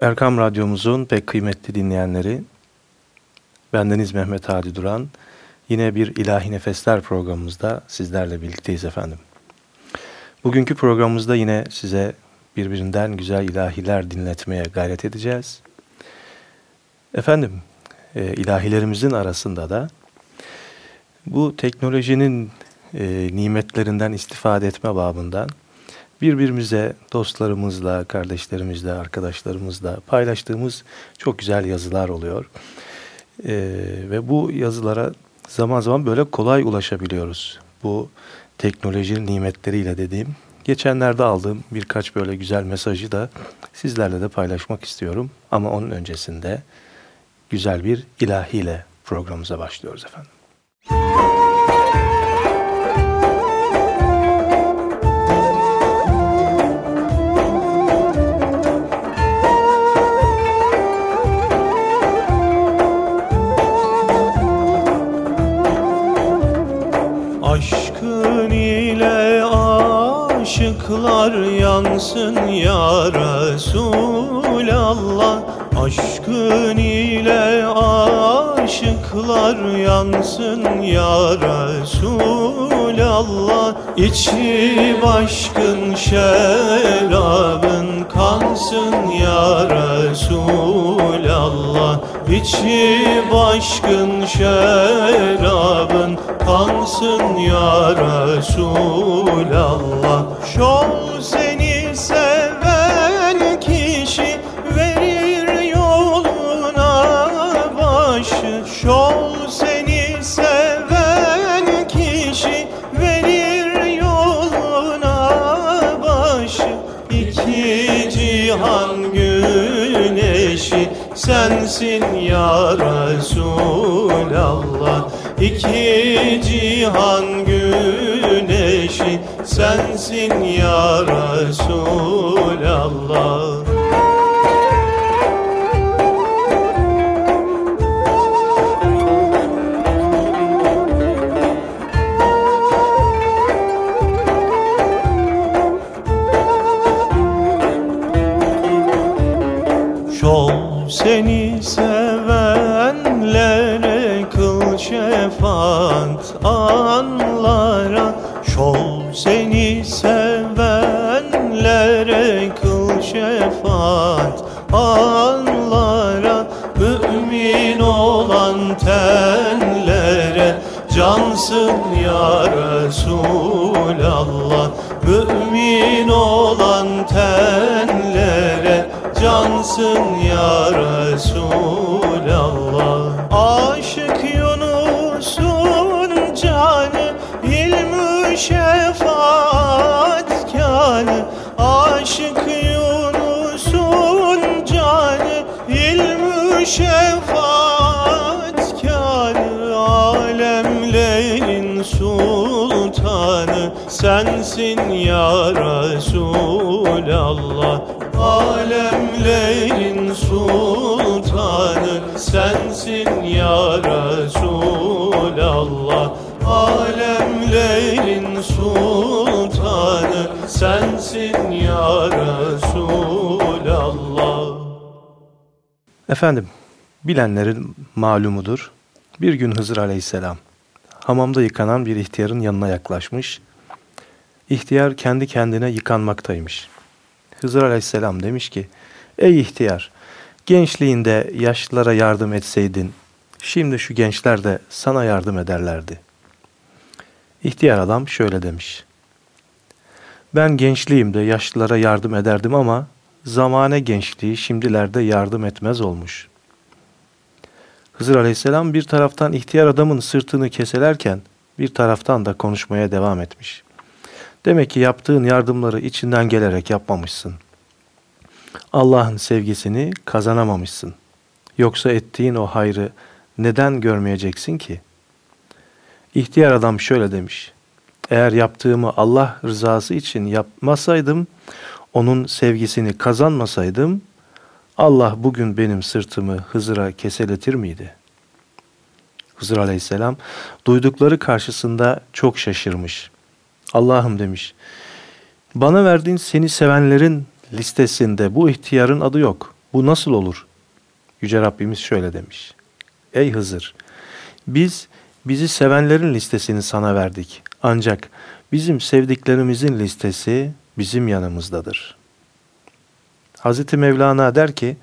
Erkam Radyomuzun pek kıymetli dinleyenleri, bendeniz Mehmet Hadi Duran, yine bir İlahi Nefesler programımızda sizlerle birlikteyiz efendim. Bugünkü programımızda yine size birbirinden güzel ilahiler dinletmeye gayret edeceğiz. Efendim, e, ilahilerimizin arasında da bu teknolojinin e, nimetlerinden istifade etme babından birbirimize, dostlarımızla, kardeşlerimizle, arkadaşlarımızla paylaştığımız çok güzel yazılar oluyor. Ee, ve bu yazılara zaman zaman böyle kolay ulaşabiliyoruz. Bu teknolojinin nimetleriyle dediğim. Geçenlerde aldığım birkaç böyle güzel mesajı da sizlerle de paylaşmak istiyorum. Ama onun öncesinde güzel bir ilahiyle programımıza başlıyoruz efendim. Işıklar yansın ya Resulallah. Aşkın ile aşıklar yansın ya Resulallah. İçi başkın şerabın kansın ya Resulallah. İçi başkın şerabın kansın ya Resulallah. Şol seni cihan güneşi sensin ya Resulallah. İki cihan güneşi sensin ya Resulallah cansın ya Resulallah. Mümin olan tenlere cansın ya Resulallah sensin ya Resulallah Efendim, bilenlerin malumudur. Bir gün Hızır Aleyhisselam hamamda yıkanan bir ihtiyarın yanına yaklaşmış. İhtiyar kendi kendine yıkanmaktaymış. Hızır Aleyhisselam demiş ki, Ey ihtiyar, gençliğinde yaşlılara yardım etseydin, şimdi şu gençler de sana yardım ederlerdi. İhtiyar adam şöyle demiş. Ben gençliğimde yaşlılara yardım ederdim ama zamane gençliği şimdilerde yardım etmez olmuş. Hızır Aleyhisselam bir taraftan ihtiyar adamın sırtını keselerken bir taraftan da konuşmaya devam etmiş. Demek ki yaptığın yardımları içinden gelerek yapmamışsın. Allah'ın sevgisini kazanamamışsın. Yoksa ettiğin o hayrı neden görmeyeceksin ki? İhtiyar adam şöyle demiş. Eğer yaptığımı Allah rızası için yapmasaydım, onun sevgisini kazanmasaydım, Allah bugün benim sırtımı Hızır'a keseletir miydi? Hızır aleyhisselam duydukları karşısında çok şaşırmış. Allah'ım demiş, bana verdiğin seni sevenlerin listesinde bu ihtiyarın adı yok. Bu nasıl olur? Yüce Rabbimiz şöyle demiş. Ey Hızır! Biz bizi sevenlerin listesini sana verdik. Ancak bizim sevdiklerimizin listesi bizim yanımızdadır. Hazreti Mevlana der ki,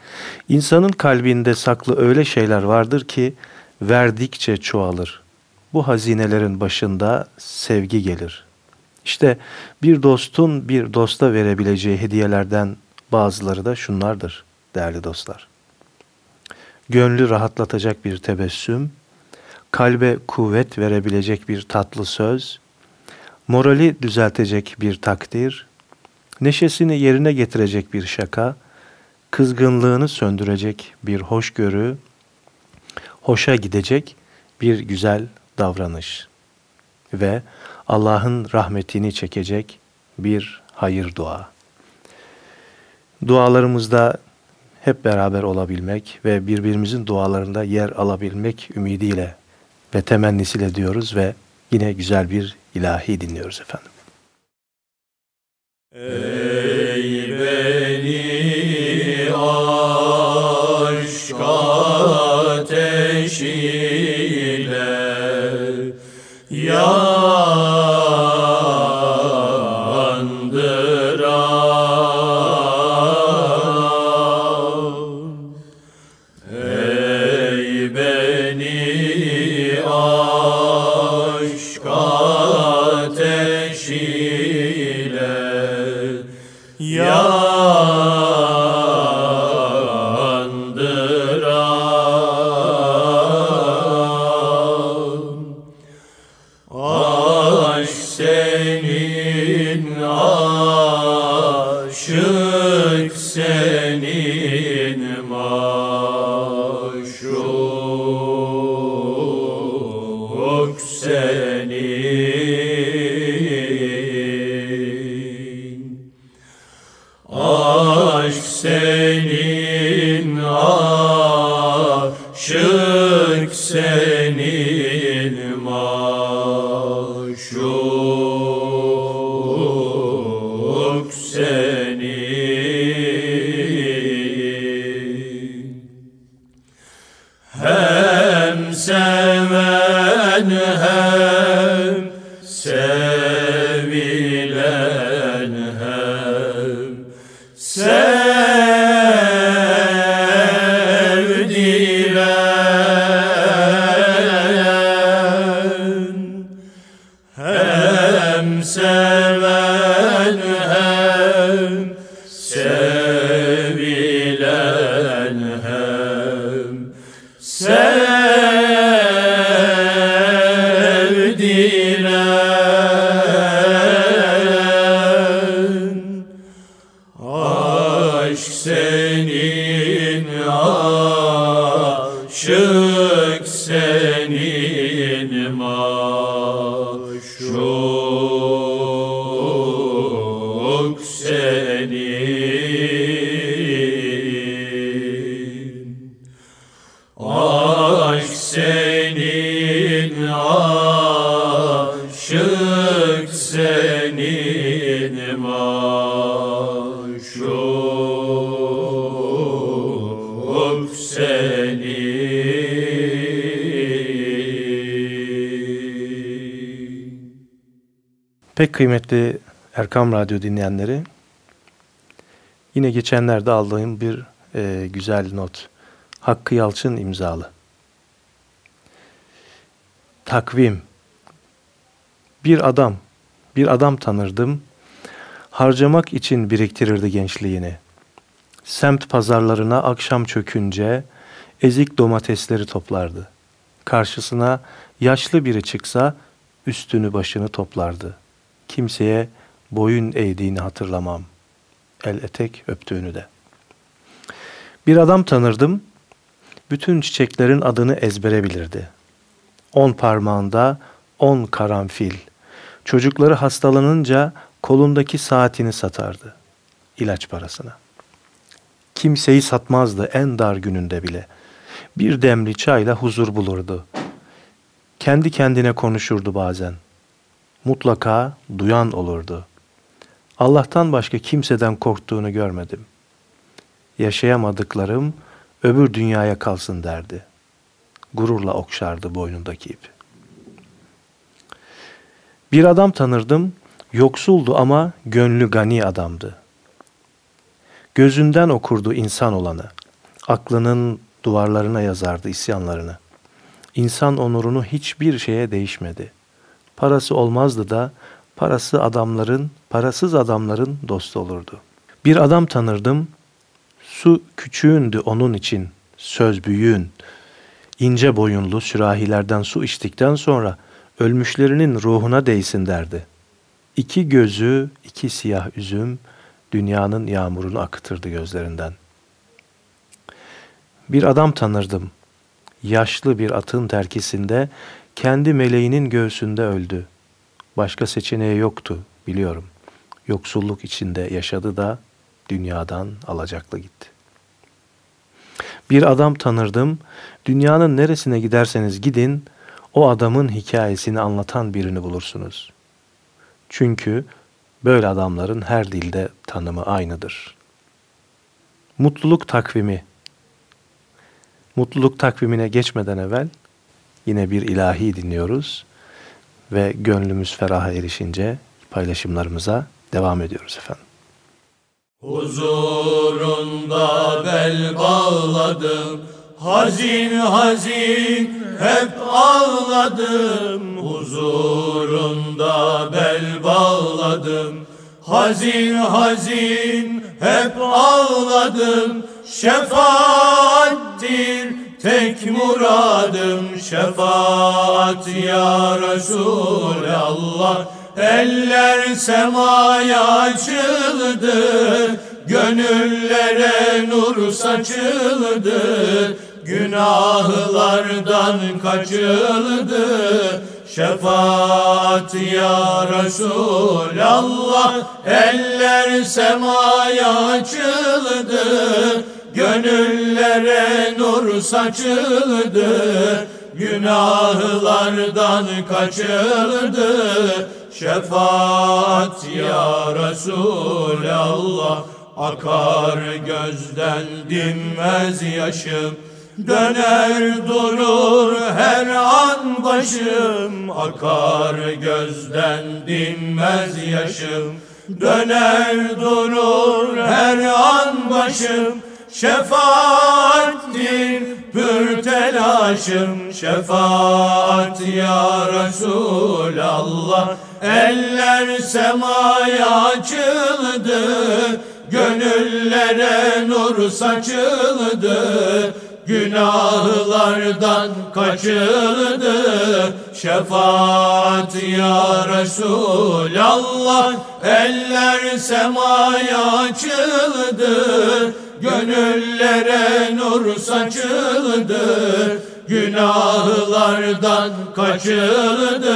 insanın kalbinde saklı öyle şeyler vardır ki verdikçe çoğalır. Bu hazinelerin başında sevgi gelir. İşte bir dostun bir dosta verebileceği hediyelerden bazıları da şunlardır değerli dostlar. Gönlü rahatlatacak bir tebessüm, kalbe kuvvet verebilecek bir tatlı söz, morali düzeltecek bir takdir, neşesini yerine getirecek bir şaka, kızgınlığını söndürecek bir hoşgörü, hoşa gidecek bir güzel davranış ve Allah'ın rahmetini çekecek bir hayır dua. Dualarımızda hep beraber olabilmek ve birbirimizin dualarında yer alabilmek ümidiyle ve temennisiyle diyoruz ve yine güzel bir ilahi dinliyoruz efendim. Ey seven kıymetli Erkam Radyo dinleyenleri, yine geçenlerde aldığım bir e, güzel not. Hakkı Yalçın imzalı. Takvim. Bir adam, bir adam tanırdım. Harcamak için biriktirirdi gençliğini. Semt pazarlarına akşam çökünce ezik domatesleri toplardı. Karşısına yaşlı biri çıksa üstünü başını toplardı. Kimseye boyun eğdiğini hatırlamam. El etek öptüğünü de. Bir adam tanırdım. Bütün çiçeklerin adını ezbere bilirdi. On parmağında on karanfil. Çocukları hastalanınca kolundaki saatini satardı. ilaç parasına. Kimseyi satmazdı en dar gününde bile. Bir demli çayla huzur bulurdu. Kendi kendine konuşurdu bazen. Mutlaka duyan olurdu. Allah'tan başka kimseden korktuğunu görmedim. yaşayamadıklarım öbür dünyaya kalsın derdi. Gururla okşardı boynundaki ipi. Bir adam tanırdım, yoksuldu ama gönlü gani adamdı. Gözünden okurdu insan olanı. Aklının duvarlarına yazardı isyanlarını. İnsan onurunu hiçbir şeye değişmedi. Parası olmazdı da parası adamların, parasız adamların dostu olurdu. Bir adam tanırdım, su küçüğündü onun için, söz büyüğün. İnce boyunlu sürahilerden su içtikten sonra ölmüşlerinin ruhuna değsin derdi. İki gözü, iki siyah üzüm, dünyanın yağmurunu akıtırdı gözlerinden. Bir adam tanırdım. Yaşlı bir atın terkisinde kendi meleğinin göğsünde öldü. Başka seçeneği yoktu biliyorum. Yoksulluk içinde yaşadı da dünyadan alacaklı gitti. Bir adam tanırdım. Dünyanın neresine giderseniz gidin, o adamın hikayesini anlatan birini bulursunuz. Çünkü böyle adamların her dilde tanımı aynıdır. Mutluluk takvimi Mutluluk takvimine geçmeden evvel yine bir ilahi dinliyoruz ve gönlümüz feraha erişince paylaşımlarımıza devam ediyoruz efendim. Huzurunda bel bağladım Hazin hazin hep ağladım Huzurunda bel bağladım Hazin hazin hep ağladım Şefaattir tek muradım Şefaat ya Resulallah. Eller semaya açıldı Gönüllere nur saçıldı. Günahlardan kaçıldı. Şefaat ya Resulallah. Eller semaya açıldı Gönüllere nur saçıldı Günahlardan kaçıldı. Şefaat ya Resulallah Akar gözden dinmez yaşım. Döner durur her an başım Akar gözden dinmez yaşım. Döner durur her an başım Şefaattir pür telaşım. Şefaat ya Resulallah. Eller semaya açıldı Gönüllere nur saçıldı. Günahlardan kaçıldı. Şefaat ya Resulallah. Eller semaya açıldı Gönüllere nur saçıldı Günahlardan kaçıldı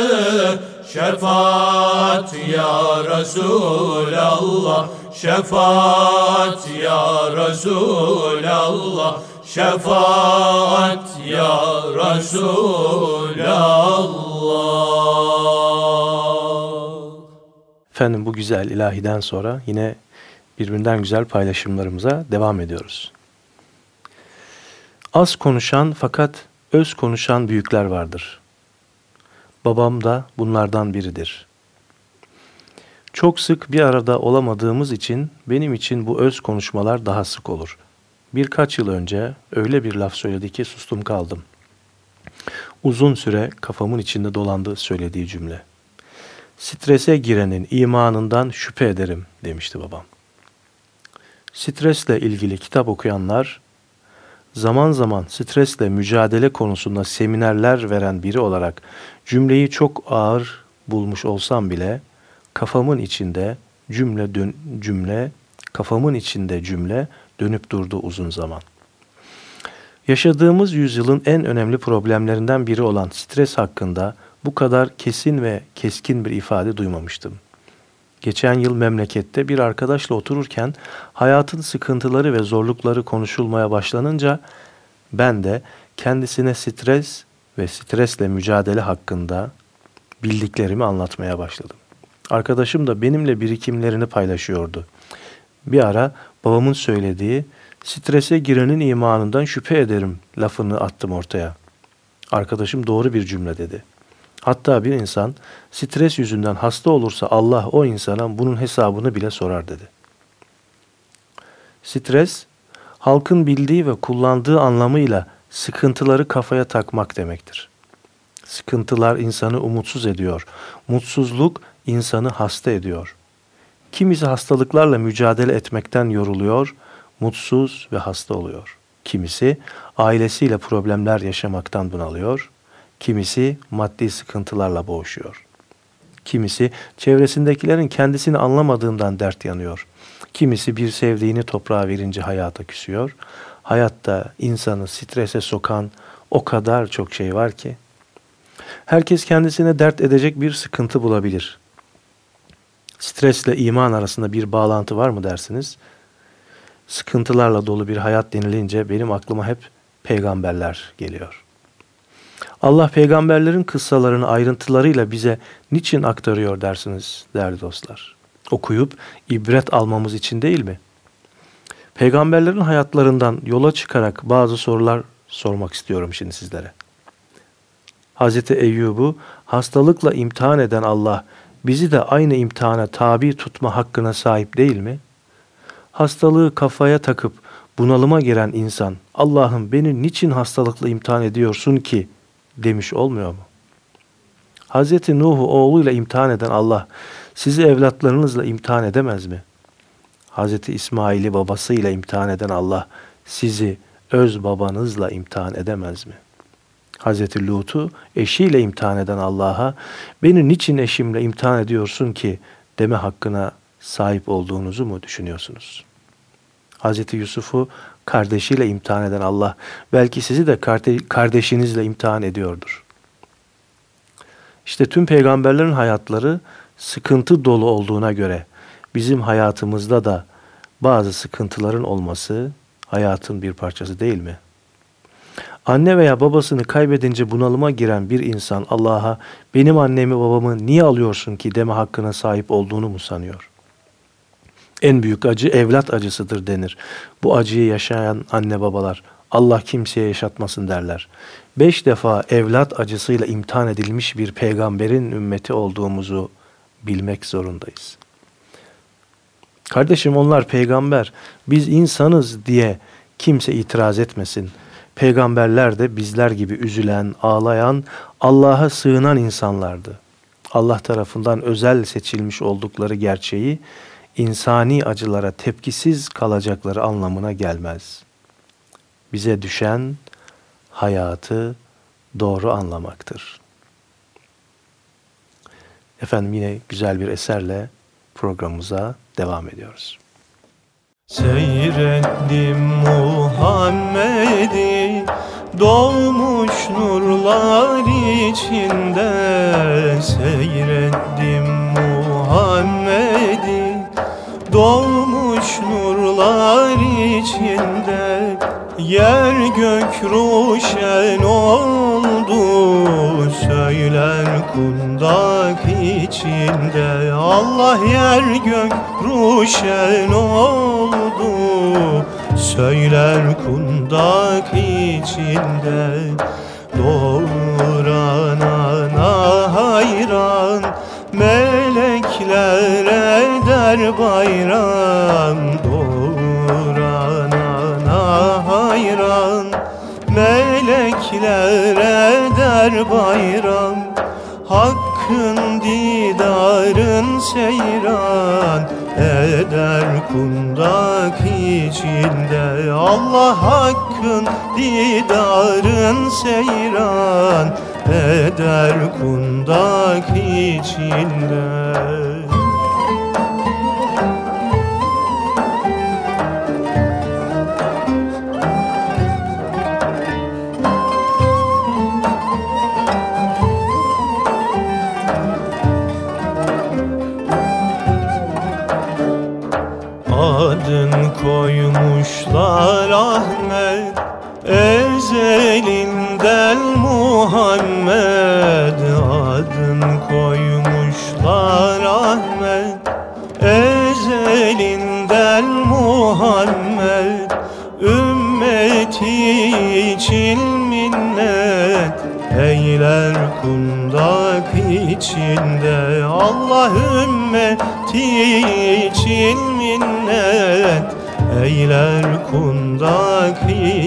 Şefaat ya Resulallah Şefaat ya Resulallah Şefaat ya Resulallah. Efendim bu güzel ilahiden sonra yine birbirinden güzel paylaşımlarımıza devam ediyoruz. Az konuşan fakat öz konuşan büyükler vardır. Babam da bunlardan biridir. Çok sık bir arada olamadığımız için benim için bu öz konuşmalar daha sık olur. Birkaç yıl önce öyle bir laf söyledi ki sustum kaldım. Uzun süre kafamın içinde dolandı söylediği cümle. Strese girenin imanından şüphe ederim demişti babam. Stresle ilgili kitap okuyanlar zaman zaman stresle mücadele konusunda seminerler veren biri olarak cümleyi çok ağır bulmuş olsam bile kafamın içinde cümle dön, cümle kafamın içinde cümle dönüp durdu uzun zaman. Yaşadığımız yüzyılın en önemli problemlerinden biri olan stres hakkında bu kadar kesin ve keskin bir ifade duymamıştım. Geçen yıl memlekette bir arkadaşla otururken hayatın sıkıntıları ve zorlukları konuşulmaya başlanınca ben de kendisine stres ve stresle mücadele hakkında bildiklerimi anlatmaya başladım. Arkadaşım da benimle birikimlerini paylaşıyordu. Bir ara babamın söylediği Strese girenin imanından şüphe ederim lafını attım ortaya. Arkadaşım doğru bir cümle dedi. Hatta bir insan stres yüzünden hasta olursa Allah o insana bunun hesabını bile sorar dedi. Stres, halkın bildiği ve kullandığı anlamıyla sıkıntıları kafaya takmak demektir. Sıkıntılar insanı umutsuz ediyor. Mutsuzluk insanı hasta ediyor. Kimisi hastalıklarla mücadele etmekten yoruluyor, mutsuz ve hasta oluyor. Kimisi ailesiyle problemler yaşamaktan bunalıyor, kimisi maddi sıkıntılarla boğuşuyor. Kimisi çevresindekilerin kendisini anlamadığından dert yanıyor. Kimisi bir sevdiğini toprağa verince hayata küsüyor. Hayatta insanı strese sokan o kadar çok şey var ki. Herkes kendisine dert edecek bir sıkıntı bulabilir. Stresle iman arasında bir bağlantı var mı dersiniz? Sıkıntılarla dolu bir hayat denilince benim aklıma hep peygamberler geliyor. Allah peygamberlerin kıssalarını ayrıntılarıyla bize niçin aktarıyor dersiniz değerli dostlar? Okuyup ibret almamız için değil mi? Peygamberlerin hayatlarından yola çıkarak bazı sorular sormak istiyorum şimdi sizlere. Hazreti Eyyub'u hastalıkla imtihan eden Allah bizi de aynı imtihana tabi tutma hakkına sahip değil mi? Hastalığı kafaya takıp bunalıma giren insan Allah'ım beni niçin hastalıkla imtihan ediyorsun ki demiş olmuyor mu? Hazreti Nuh'u oğluyla imtihan eden Allah sizi evlatlarınızla imtihan edemez mi? Hazreti İsmail'i babasıyla imtihan eden Allah sizi öz babanızla imtihan edemez mi? Hazreti Lut'u eşiyle imtihan eden Allah'a beni niçin eşimle imtihan ediyorsun ki deme hakkına sahip olduğunuzu mu düşünüyorsunuz? Hazreti Yusuf'u kardeşiyle imtihan eden Allah belki sizi de kardeşinizle imtihan ediyordur. İşte tüm peygamberlerin hayatları sıkıntı dolu olduğuna göre bizim hayatımızda da bazı sıkıntıların olması hayatın bir parçası değil mi? Anne veya babasını kaybedince bunalıma giren bir insan Allah'a benim annemi babamı niye alıyorsun ki deme hakkına sahip olduğunu mu sanıyor? En büyük acı evlat acısıdır denir. Bu acıyı yaşayan anne babalar Allah kimseye yaşatmasın derler. Beş defa evlat acısıyla imtihan edilmiş bir peygamberin ümmeti olduğumuzu bilmek zorundayız. Kardeşim onlar peygamber, biz insanız diye kimse itiraz etmesin. Peygamberler de bizler gibi üzülen, ağlayan, Allah'a sığınan insanlardı. Allah tarafından özel seçilmiş oldukları gerçeği insani acılara tepkisiz kalacakları anlamına gelmez. Bize düşen hayatı doğru anlamaktır. Efendim yine güzel bir eserle programımıza devam ediyoruz. Seyrettim Muhammed'i Doğmuş nurlar içinde Seyrettim Muhammed'i Doğmuş nurlar içinde Yer gök ruşen oldu. Söyler kundak içinde Allah yer gök ruşen oldu. Söyler kundak içinde Doğuranana hayran Melekler eder bayram Doğuranana hayran. Melekler eder bayram Hakkın didarın seyran. Eder kundak içinde Allah hakkın didarın seyran eder kundak içinde. Adın koymuşlar Ahmet Ezelinden Muhammed Adın koymuşlar Ahmet. Ezelinden Muhammed için minnet. Eyler kundak içinde Allah ümmeti için minnet. Eyler kundak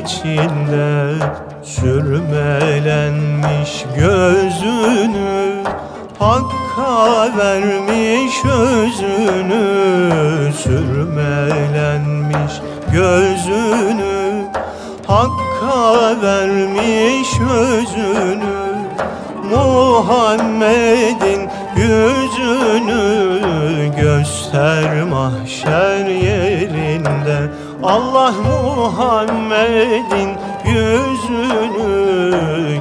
içinde Sürmelenmiş gözünü Hakka vermiş özünü Sürmelenmiş gözünü Hakka vermiş özünü. Muhammed'in yüzünü göster mahşer yerinde Allah Muhammed'in yüzünü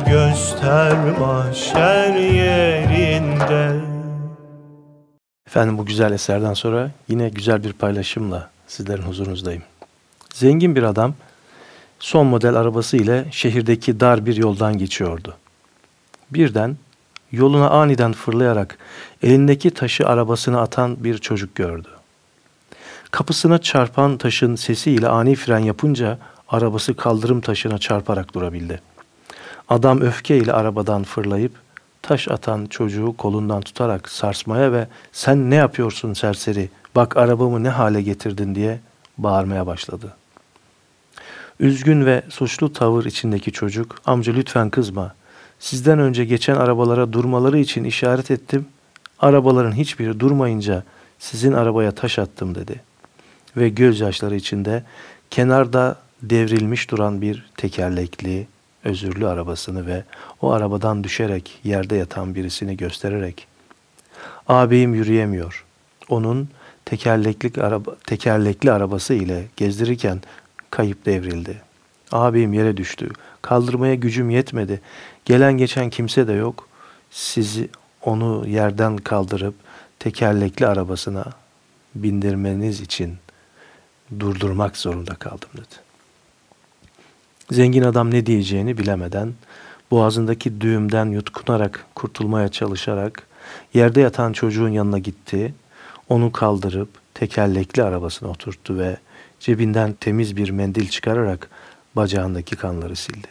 göster mahşer yerinde Efendim bu güzel eserden sonra yine güzel bir paylaşımla sizlerin huzurunuzdayım. Zengin bir adam son model arabası ile şehirdeki dar bir yoldan geçiyordu. Birden yoluna aniden fırlayarak elindeki taşı arabasına atan bir çocuk gördü. Kapısına çarpan taşın sesiyle ani fren yapınca arabası kaldırım taşına çarparak durabildi. Adam öfkeyle arabadan fırlayıp taş atan çocuğu kolundan tutarak sarsmaya ve sen ne yapıyorsun serseri bak arabamı ne hale getirdin diye bağırmaya başladı. Üzgün ve suçlu tavır içindeki çocuk amca lütfen kızma sizden önce geçen arabalara durmaları için işaret ettim. Arabaların hiçbiri durmayınca sizin arabaya taş attım dedi. Ve gözyaşları içinde kenarda devrilmiş duran bir tekerlekli, özürlü arabasını ve o arabadan düşerek yerde yatan birisini göstererek ağabeyim yürüyemiyor. Onun tekerlekli, araba, tekerlekli arabası ile gezdirirken kayıp devrildi. Ağabeyim yere düştü. Kaldırmaya gücüm yetmedi. Gelen geçen kimse de yok. Sizi onu yerden kaldırıp tekerlekli arabasına bindirmeniz için durdurmak zorunda kaldım dedi. Zengin adam ne diyeceğini bilemeden boğazındaki düğümden yutkunarak kurtulmaya çalışarak yerde yatan çocuğun yanına gitti. Onu kaldırıp tekerlekli arabasına oturttu ve cebinden temiz bir mendil çıkararak bacağındaki kanları sildi.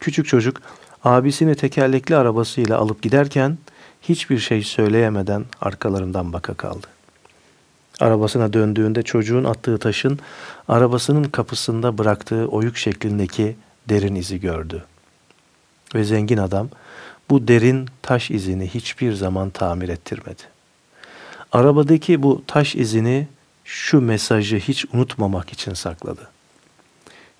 Küçük çocuk abisini tekerlekli arabasıyla alıp giderken hiçbir şey söyleyemeden arkalarından baka kaldı. Arabasına döndüğünde çocuğun attığı taşın arabasının kapısında bıraktığı oyuk şeklindeki derin izi gördü. Ve zengin adam bu derin taş izini hiçbir zaman tamir ettirmedi. Arabadaki bu taş izini şu mesajı hiç unutmamak için sakladı.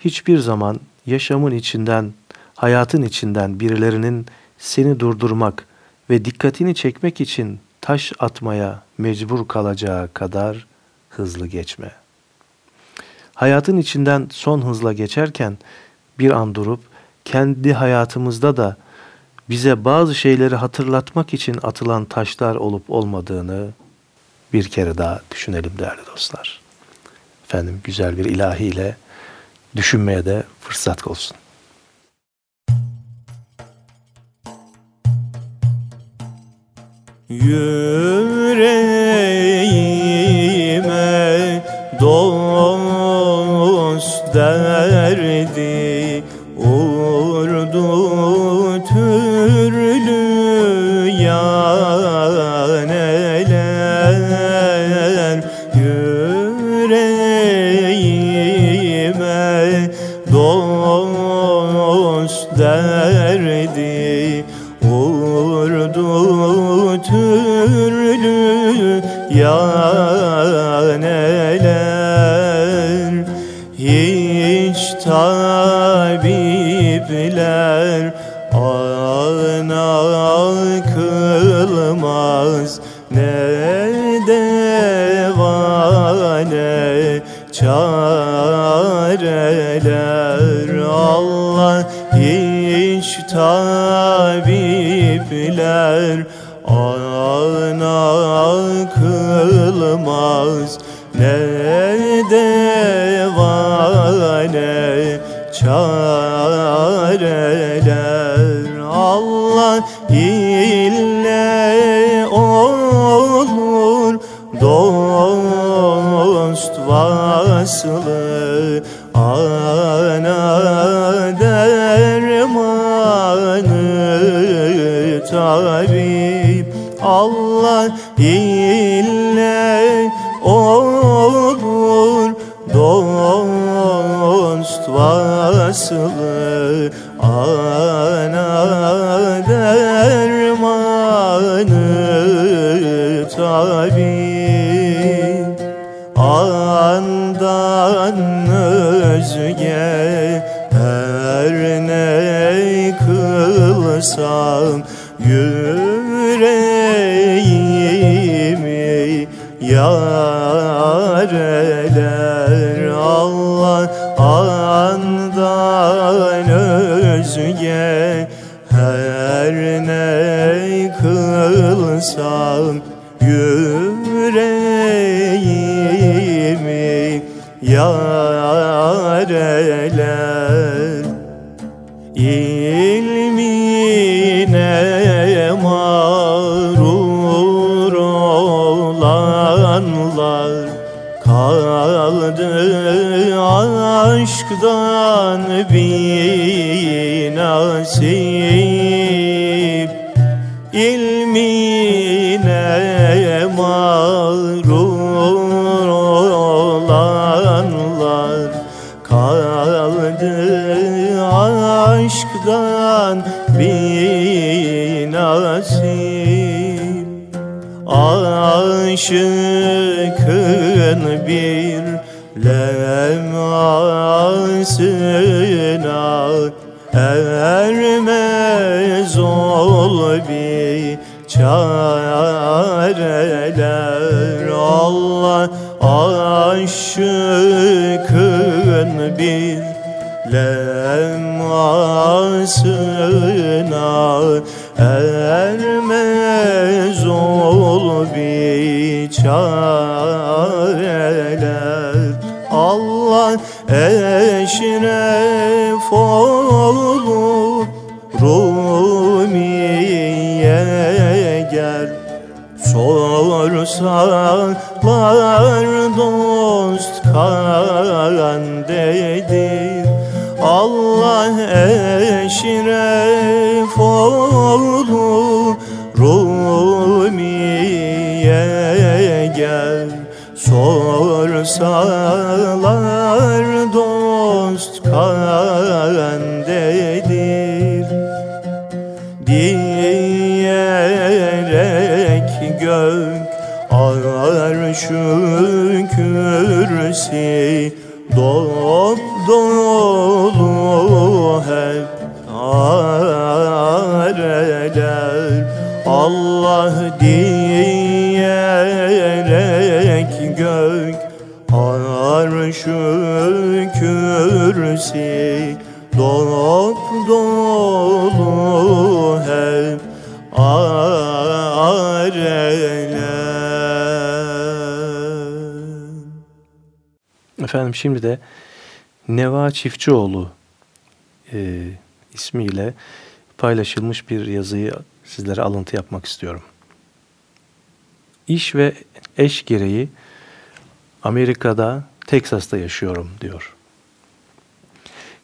Hiçbir zaman yaşamın içinden, hayatın içinden birilerinin seni durdurmak ve dikkatini çekmek için taş atmaya mecbur kalacağı kadar hızlı geçme. Hayatın içinden son hızla geçerken bir an durup kendi hayatımızda da bize bazı şeyleri hatırlatmak için atılan taşlar olup olmadığını bir kere daha düşünelim değerli dostlar. Efendim güzel bir ilahiyle düşünmeye de fırsat olsun. Yüreğime dost derdi tabipler ana kılmaz ne devane çareler? Allah ile olur dost vaslı tarif Allah ile olur. Dost vasılı ana dermanı tabi andan özge her ne kılsam yüreğimi yar eder. Allah andan özge her ne kılsam yüreğimi kaldı aşktan bir aşıkın bir lemasına ermez ol bir çareler. Allah aşıkın bir lemasına ermez ol bir çareler. Allah eşref olup Rumiye gel Sorsalar dost kandedir Allah eşref olup Rumiye gel Sorsalar dost kandedir Diyerek gök arşu kürsi Dop dolu hep areler. Allah diyerek arşu kürsi Dop dolu hep areler Efendim şimdi de Neva Çiftçioğlu e, ismiyle paylaşılmış bir yazıyı sizlere alıntı yapmak istiyorum. İş ve eş gereği Amerika'da, Teksas'ta yaşıyorum diyor.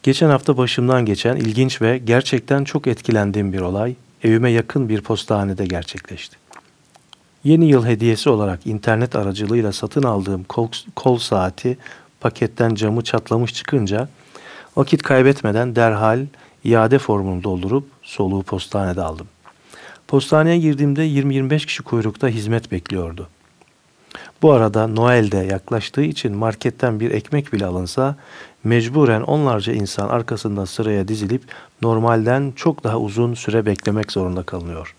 Geçen hafta başımdan geçen ilginç ve gerçekten çok etkilendiğim bir olay evime yakın bir postahanede gerçekleşti. Yeni yıl hediyesi olarak internet aracılığıyla satın aldığım kol, kol saati paketten camı çatlamış çıkınca vakit kaybetmeden derhal iade formunu doldurup soluğu postanede aldım. Postaneye girdiğimde 20-25 kişi kuyrukta hizmet bekliyordu. Bu arada Noel'de yaklaştığı için marketten bir ekmek bile alınsa mecburen onlarca insan arkasında sıraya dizilip normalden çok daha uzun süre beklemek zorunda kalınıyor.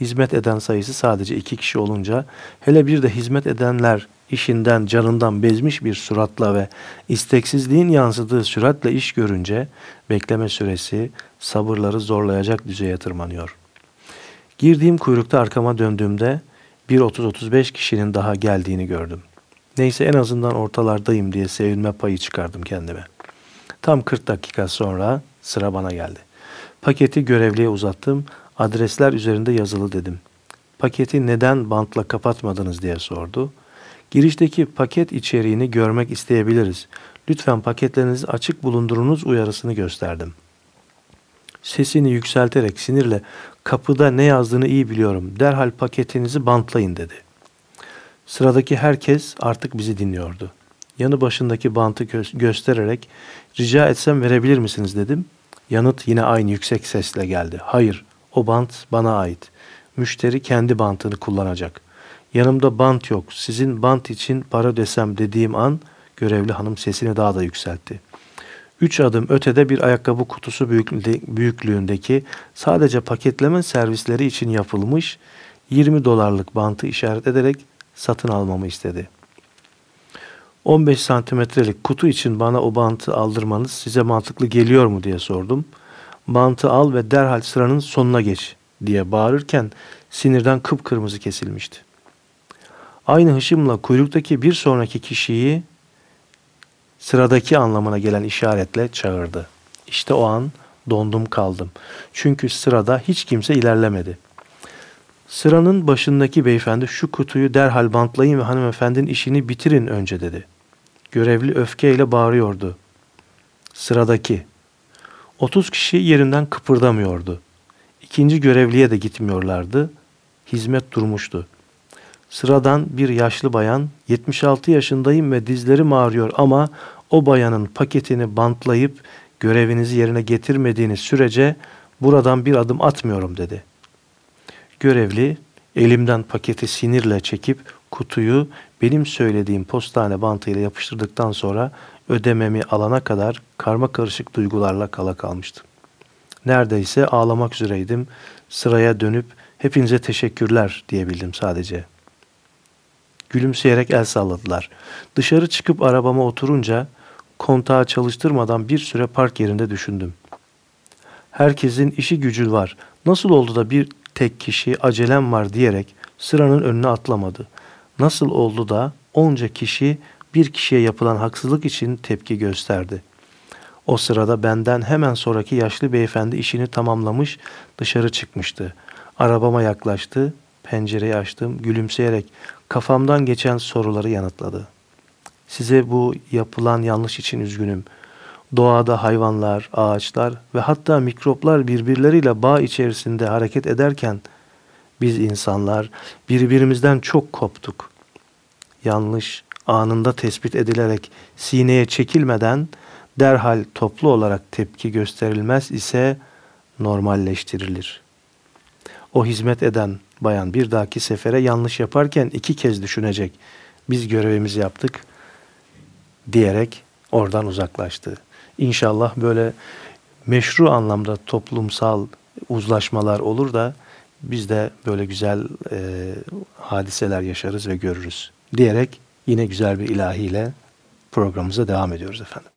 Hizmet eden sayısı sadece iki kişi olunca hele bir de hizmet edenler işinden canından bezmiş bir suratla ve isteksizliğin yansıdığı süratle iş görünce bekleme süresi sabırları zorlayacak düzeye tırmanıyor. Girdiğim kuyrukta arkama döndüğümde bir 30-35 kişinin daha geldiğini gördüm. Neyse en azından ortalardayım diye sevinme payı çıkardım kendime. Tam 40 dakika sonra sıra bana geldi. Paketi görevliye uzattım. Adresler üzerinde yazılı dedim. Paketi neden bantla kapatmadınız diye sordu. Girişteki paket içeriğini görmek isteyebiliriz. Lütfen paketlerinizi açık bulundurunuz uyarısını gösterdim. Sesini yükselterek sinirle kapıda ne yazdığını iyi biliyorum. Derhal paketinizi bantlayın dedi. Sıradaki herkes artık bizi dinliyordu. yanı başındaki bantı gö- göstererek rica etsem verebilir misiniz dedim. Yanıt yine aynı yüksek sesle geldi. Hayır, o bant bana ait. Müşteri kendi bantını kullanacak. Yanımda bant yok. Sizin bant için para desem dediğim an görevli hanım sesini daha da yükseltti. Üç adım ötede bir ayakkabı kutusu büyüklüğündeki sadece paketleme servisleri için yapılmış 20 dolarlık bantı işaret ederek satın almamı istedi. 15 santimetrelik kutu için bana o bantı aldırmanız size mantıklı geliyor mu diye sordum. Bantı al ve derhal sıranın sonuna geç diye bağırırken sinirden kıpkırmızı kesilmişti. Aynı hışımla kuyruktaki bir sonraki kişiyi sıradaki anlamına gelen işaretle çağırdı. İşte o an dondum kaldım. Çünkü sırada hiç kimse ilerlemedi. Sıranın başındaki beyefendi şu kutuyu derhal bantlayın ve hanımefendinin işini bitirin önce dedi. Görevli öfkeyle bağırıyordu. Sıradaki. 30 kişi yerinden kıpırdamıyordu. İkinci görevliye de gitmiyorlardı. Hizmet durmuştu. Sıradan bir yaşlı bayan 76 yaşındayım ve dizlerim ağrıyor ama o bayanın paketini bantlayıp görevinizi yerine getirmediğiniz sürece buradan bir adım atmıyorum dedi. Görevli elimden paketi sinirle çekip kutuyu benim söylediğim postane bantıyla yapıştırdıktan sonra ödememi alana kadar karma karışık duygularla kala kalmıştım. Neredeyse ağlamak üzereydim. Sıraya dönüp hepinize teşekkürler diyebildim sadece.'' Gülümseyerek el salladılar. Dışarı çıkıp arabama oturunca kontağı çalıştırmadan bir süre park yerinde düşündüm. Herkesin işi gücü var. Nasıl oldu da bir tek kişi acelem var diyerek sıranın önüne atlamadı? Nasıl oldu da onca kişi bir kişiye yapılan haksızlık için tepki gösterdi? O sırada benden hemen sonraki yaşlı beyefendi işini tamamlamış dışarı çıkmıştı. Arabama yaklaştı, pencereyi açtım, gülümseyerek kafamdan geçen soruları yanıtladı. Size bu yapılan yanlış için üzgünüm. Doğada hayvanlar, ağaçlar ve hatta mikroplar birbirleriyle bağ içerisinde hareket ederken biz insanlar birbirimizden çok koptuk. Yanlış anında tespit edilerek sineye çekilmeden derhal toplu olarak tepki gösterilmez ise normalleştirilir. O hizmet eden bayan bir dahaki sefere yanlış yaparken iki kez düşünecek. Biz görevimizi yaptık diyerek oradan uzaklaştı. İnşallah böyle meşru anlamda toplumsal uzlaşmalar olur da biz de böyle güzel e, hadiseler yaşarız ve görürüz diyerek yine güzel bir ilahiyle programımıza devam ediyoruz efendim.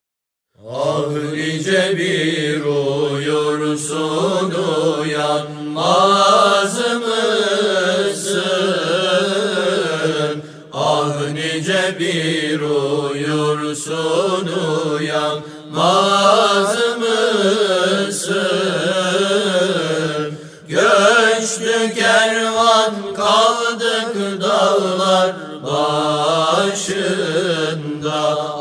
Ah nice bir uyursun uyanmaz bir uyursun uyanmaz mısın? Göçtü kervan kaldık dağlar başında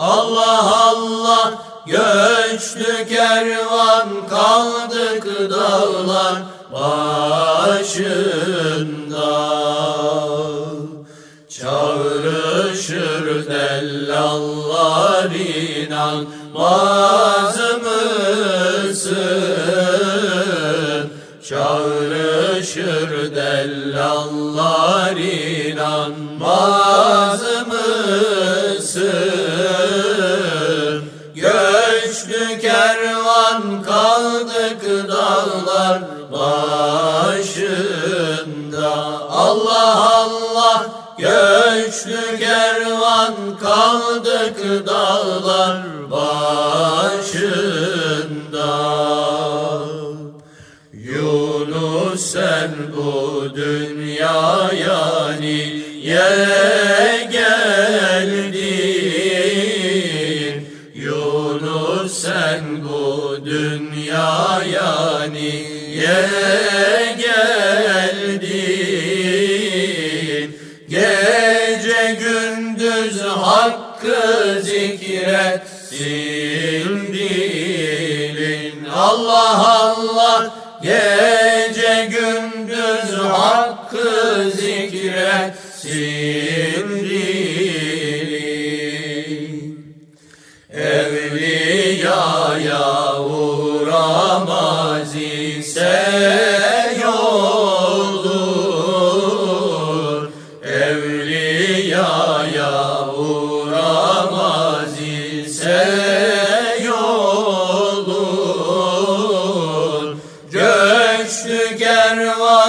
Allah Allah Göçtü kervan kaldık dağlar başında inanmaz mısın? Çağrışır dellallar inanmaz mısın? Göçtü kervan kaldık dağlar başında Allah Allah göçtü kervan kaldık dağlar başında. Yunus sen bu dünyaya niye geldin. Yunus sen bu dünyaya niye geldin. Gece gündüz hakkı Allah Allah gece gündüz hakkı zikretsin dilin. Evliyaya uğramaz ise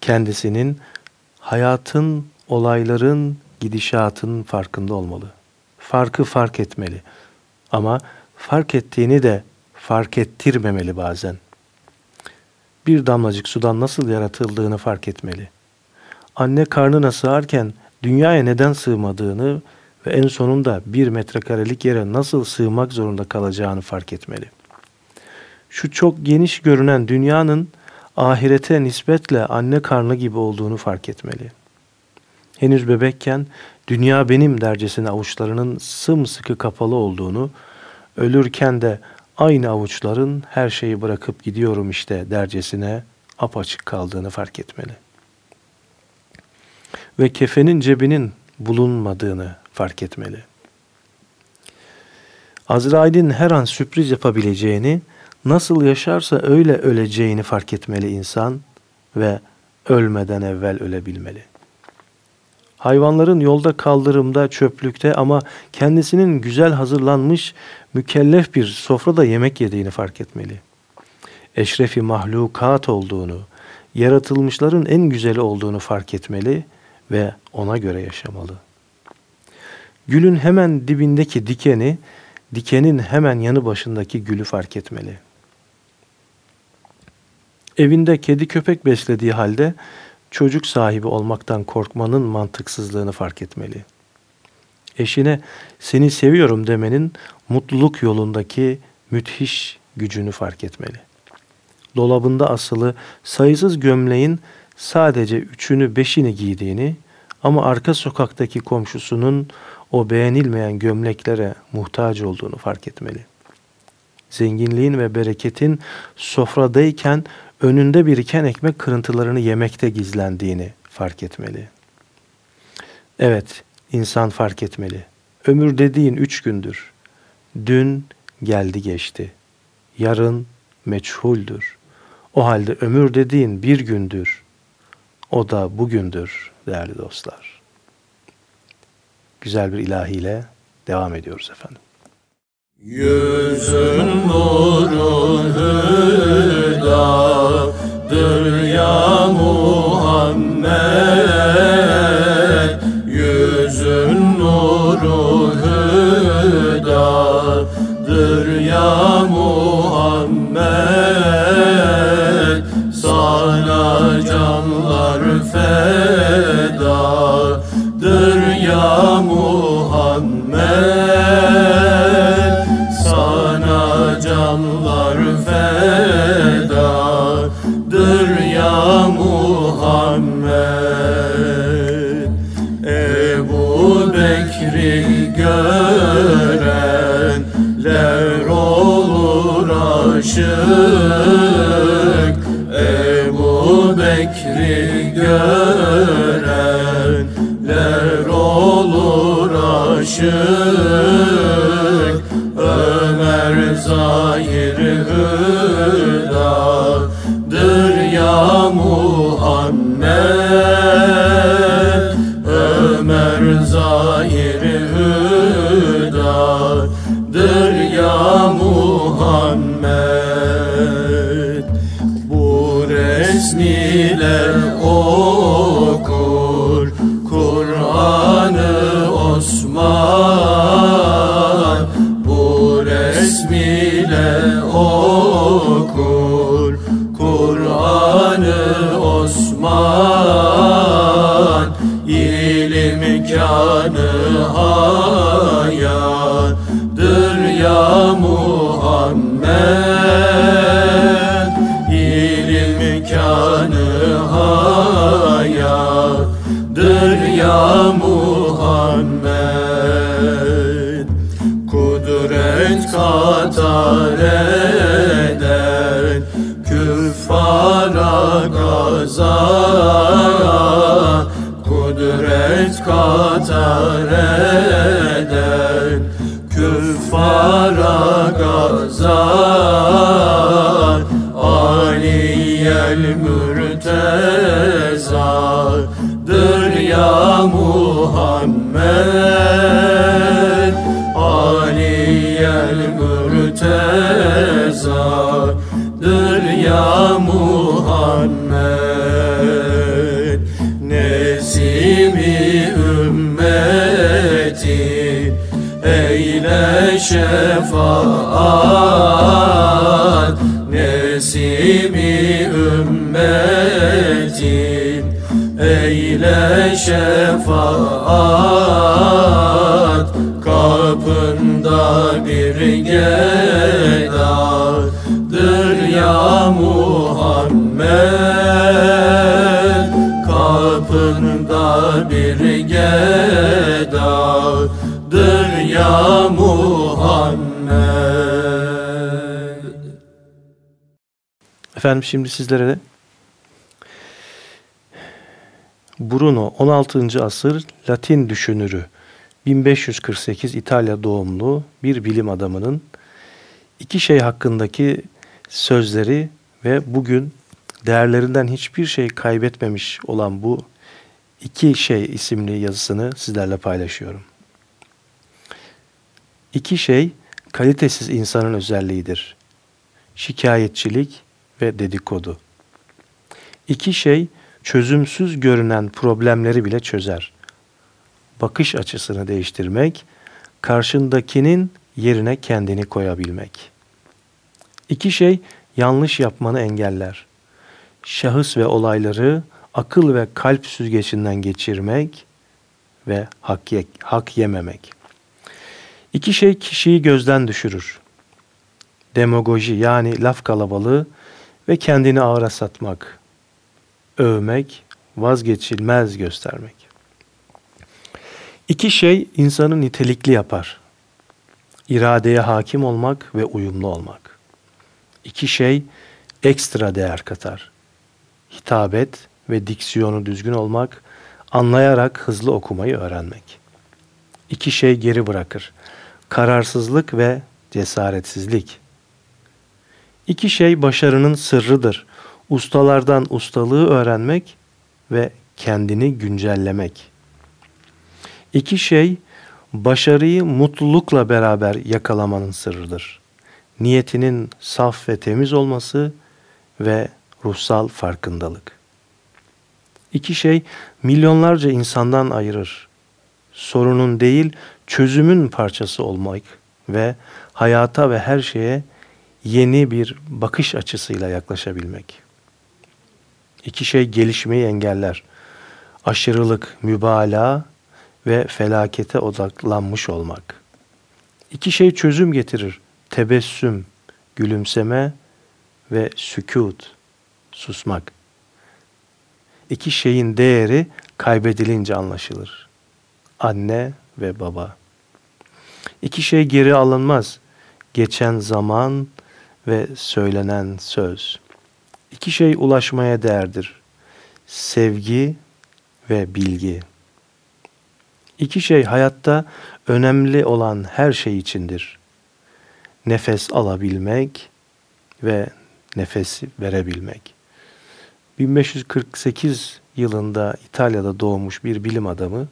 kendisinin hayatın, olayların, gidişatın farkında olmalı. Farkı fark etmeli. Ama fark ettiğini de fark ettirmemeli bazen. Bir damlacık sudan nasıl yaratıldığını fark etmeli. Anne karnına sığarken dünyaya neden sığmadığını ve en sonunda bir metrekarelik yere nasıl sığmak zorunda kalacağını fark etmeli. Şu çok geniş görünen dünyanın ahirete nispetle anne karnı gibi olduğunu fark etmeli. Henüz bebekken dünya benim dercesine avuçlarının sımsıkı kapalı olduğunu, ölürken de aynı avuçların her şeyi bırakıp gidiyorum işte dercesine apaçık kaldığını fark etmeli. Ve kefenin cebinin bulunmadığını fark etmeli. Azrail'in her an sürpriz yapabileceğini, nasıl yaşarsa öyle öleceğini fark etmeli insan ve ölmeden evvel ölebilmeli. Hayvanların yolda kaldırımda, çöplükte ama kendisinin güzel hazırlanmış, mükellef bir sofrada yemek yediğini fark etmeli. Eşrefi mahlukat olduğunu, yaratılmışların en güzeli olduğunu fark etmeli ve ona göre yaşamalı.'' Gülün hemen dibindeki dikeni, dikenin hemen yanı başındaki gülü fark etmeli. Evinde kedi köpek beslediği halde çocuk sahibi olmaktan korkmanın mantıksızlığını fark etmeli. Eşine seni seviyorum demenin mutluluk yolundaki müthiş gücünü fark etmeli. Dolabında asılı sayısız gömleğin sadece üçünü beşini giydiğini ama arka sokaktaki komşusunun o beğenilmeyen gömleklere muhtaç olduğunu fark etmeli. Zenginliğin ve bereketin sofradayken önünde biriken ekmek kırıntılarını yemekte gizlendiğini fark etmeli. Evet, insan fark etmeli. Ömür dediğin üç gündür. Dün geldi geçti. Yarın meçhuldür. O halde ömür dediğin bir gündür. O da bugündür değerli dostlar güzel bir ilahiyle devam ediyoruz efendim. Yüzün nuru hüdadır ya Muhammed görenler olur aşık. Ebu Bekri görenler olur aşık. Ömer Zahir Hüdadır Krishna bir gedadır ya Muhammed Kapında bir gedadır ya Muhammed Efendim şimdi sizlere de Bruno 16. asır Latin düşünürü 1548 İtalya doğumlu bir bilim adamının iki şey hakkındaki sözleri ve bugün değerlerinden hiçbir şey kaybetmemiş olan bu iki şey isimli yazısını sizlerle paylaşıyorum. İki şey kalitesiz insanın özelliğidir. Şikayetçilik ve dedikodu. İki şey çözümsüz görünen problemleri bile çözer. Bakış açısını değiştirmek, karşındakinin yerine kendini koyabilmek. İki şey yanlış yapmanı engeller. Şahıs ve olayları akıl ve kalp süzgecinden geçirmek ve hak, ye hak yememek. İki şey kişiyi gözden düşürür. Demagoji yani laf kalabalığı ve kendini ağıra satmak, övmek, vazgeçilmez göstermek. İki şey insanı nitelikli yapar. İradeye hakim olmak ve uyumlu olmak. İki şey ekstra değer katar. Hitabet ve diksiyonu düzgün olmak, anlayarak hızlı okumayı öğrenmek. İki şey geri bırakır. Kararsızlık ve cesaretsizlik. İki şey başarının sırrıdır. Ustalardan ustalığı öğrenmek ve kendini güncellemek. İki şey başarıyı mutlulukla beraber yakalamanın sırrıdır. Niyetinin saf ve temiz olması ve ruhsal farkındalık. İki şey milyonlarca insandan ayırır. Sorunun değil, çözümün parçası olmak ve hayata ve her şeye yeni bir bakış açısıyla yaklaşabilmek. İki şey gelişmeyi engeller. Aşırılık, mübalağa ve felakete odaklanmış olmak. İki şey çözüm getirir. Tebessüm, gülümseme ve sükut, susmak. İki şeyin değeri kaybedilince anlaşılır. Anne ve baba. İki şey geri alınmaz. Geçen zaman ve söylenen söz. İki şey ulaşmaya değerdir. Sevgi ve bilgi. İki şey hayatta önemli olan her şey içindir. Nefes alabilmek ve nefes verebilmek. 1548 yılında İtalya'da doğmuş bir bilim adamı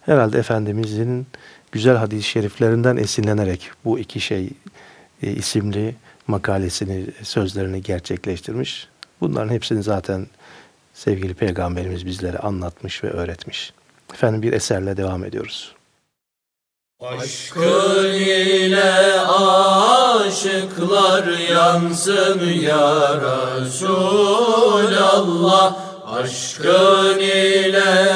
herhalde Efendimizin güzel hadis-i şeriflerinden esinlenerek bu iki şey e, isimli makalesini, sözlerini gerçekleştirmiş. Bunların hepsini zaten sevgili peygamberimiz bizlere anlatmış ve öğretmiş. Efendim bir eserle devam ediyoruz. Aşkın ile aşıklar yansın ya Resulallah. Aşkın ile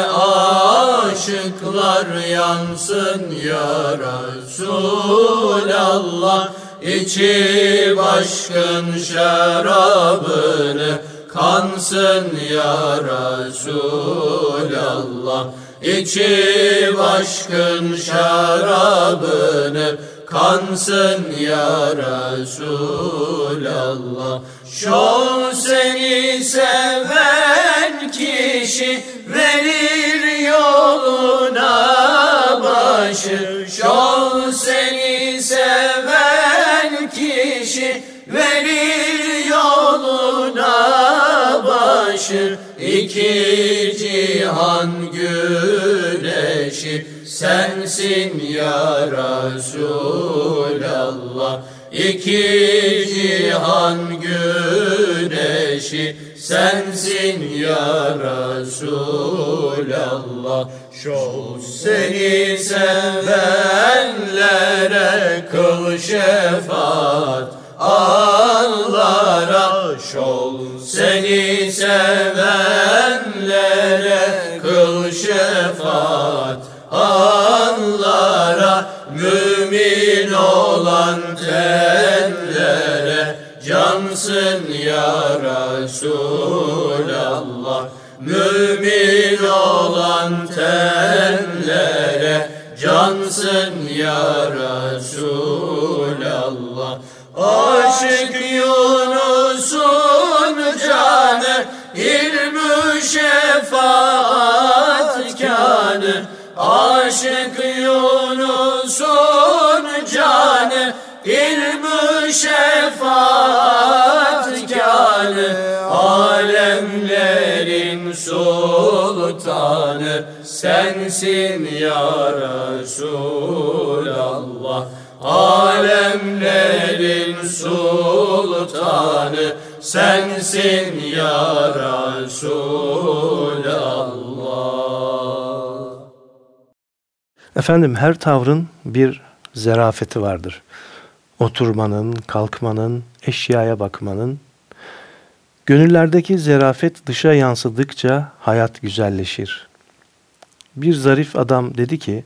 aşıklar yansın ya Resulallah. İçi başkın şarabını kansın ya Resulallah İçi başkın şarabını kansın ya Resulallah. Şol seni seven kişi verir yoluna başı. Şol seni seven kişi verir başı İki cihan güneşi. Sensin ya Resulallah. İki cihan güneşi. Sensin ya Resulallah. Şu seni sevenlere kıl şefaat. Allah'a şol seni sevenlere kıl şefaat Allah'a mümin olan tenlere cansın ya Resulallah. Mümin olan tenlere cansın ya Resulallah. Aşık Yunus'un Aşık Yunus'un canı ilmü şefaat kanı Alemlerin sultanı sensin ya Resulallah Alemlerin sultanı sensin ya Resulallah. Efendim her tavrın bir zerafeti vardır. Oturmanın, kalkmanın, eşyaya bakmanın. Gönüllerdeki zerafet dışa yansıdıkça hayat güzelleşir. Bir zarif adam dedi ki,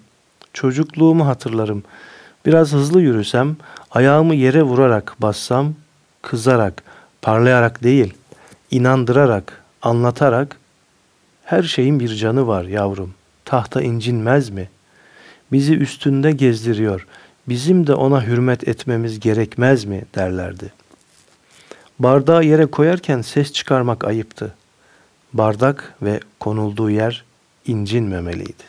çocukluğumu hatırlarım. Biraz hızlı yürüsem, ayağımı yere vurarak bassam, kızarak, parlayarak değil, inandırarak, anlatarak, her şeyin bir canı var yavrum. Tahta incinmez mi? Bizi üstünde gezdiriyor. Bizim de ona hürmet etmemiz gerekmez mi derlerdi. Bardağı yere koyarken ses çıkarmak ayıptı. Bardak ve konulduğu yer incinmemeliydi.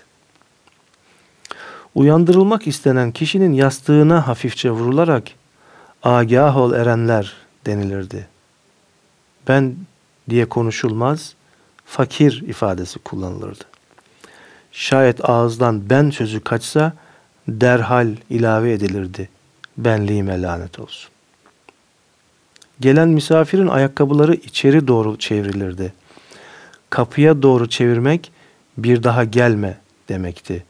Uyandırılmak istenen kişinin yastığına hafifçe vurularak agah ol erenler denilirdi. Ben diye konuşulmaz, fakir ifadesi kullanılırdı. Şayet ağızdan ben sözü kaçsa derhal ilave edilirdi. Benliğime lanet olsun. Gelen misafirin ayakkabıları içeri doğru çevrilirdi. Kapıya doğru çevirmek bir daha gelme demekti.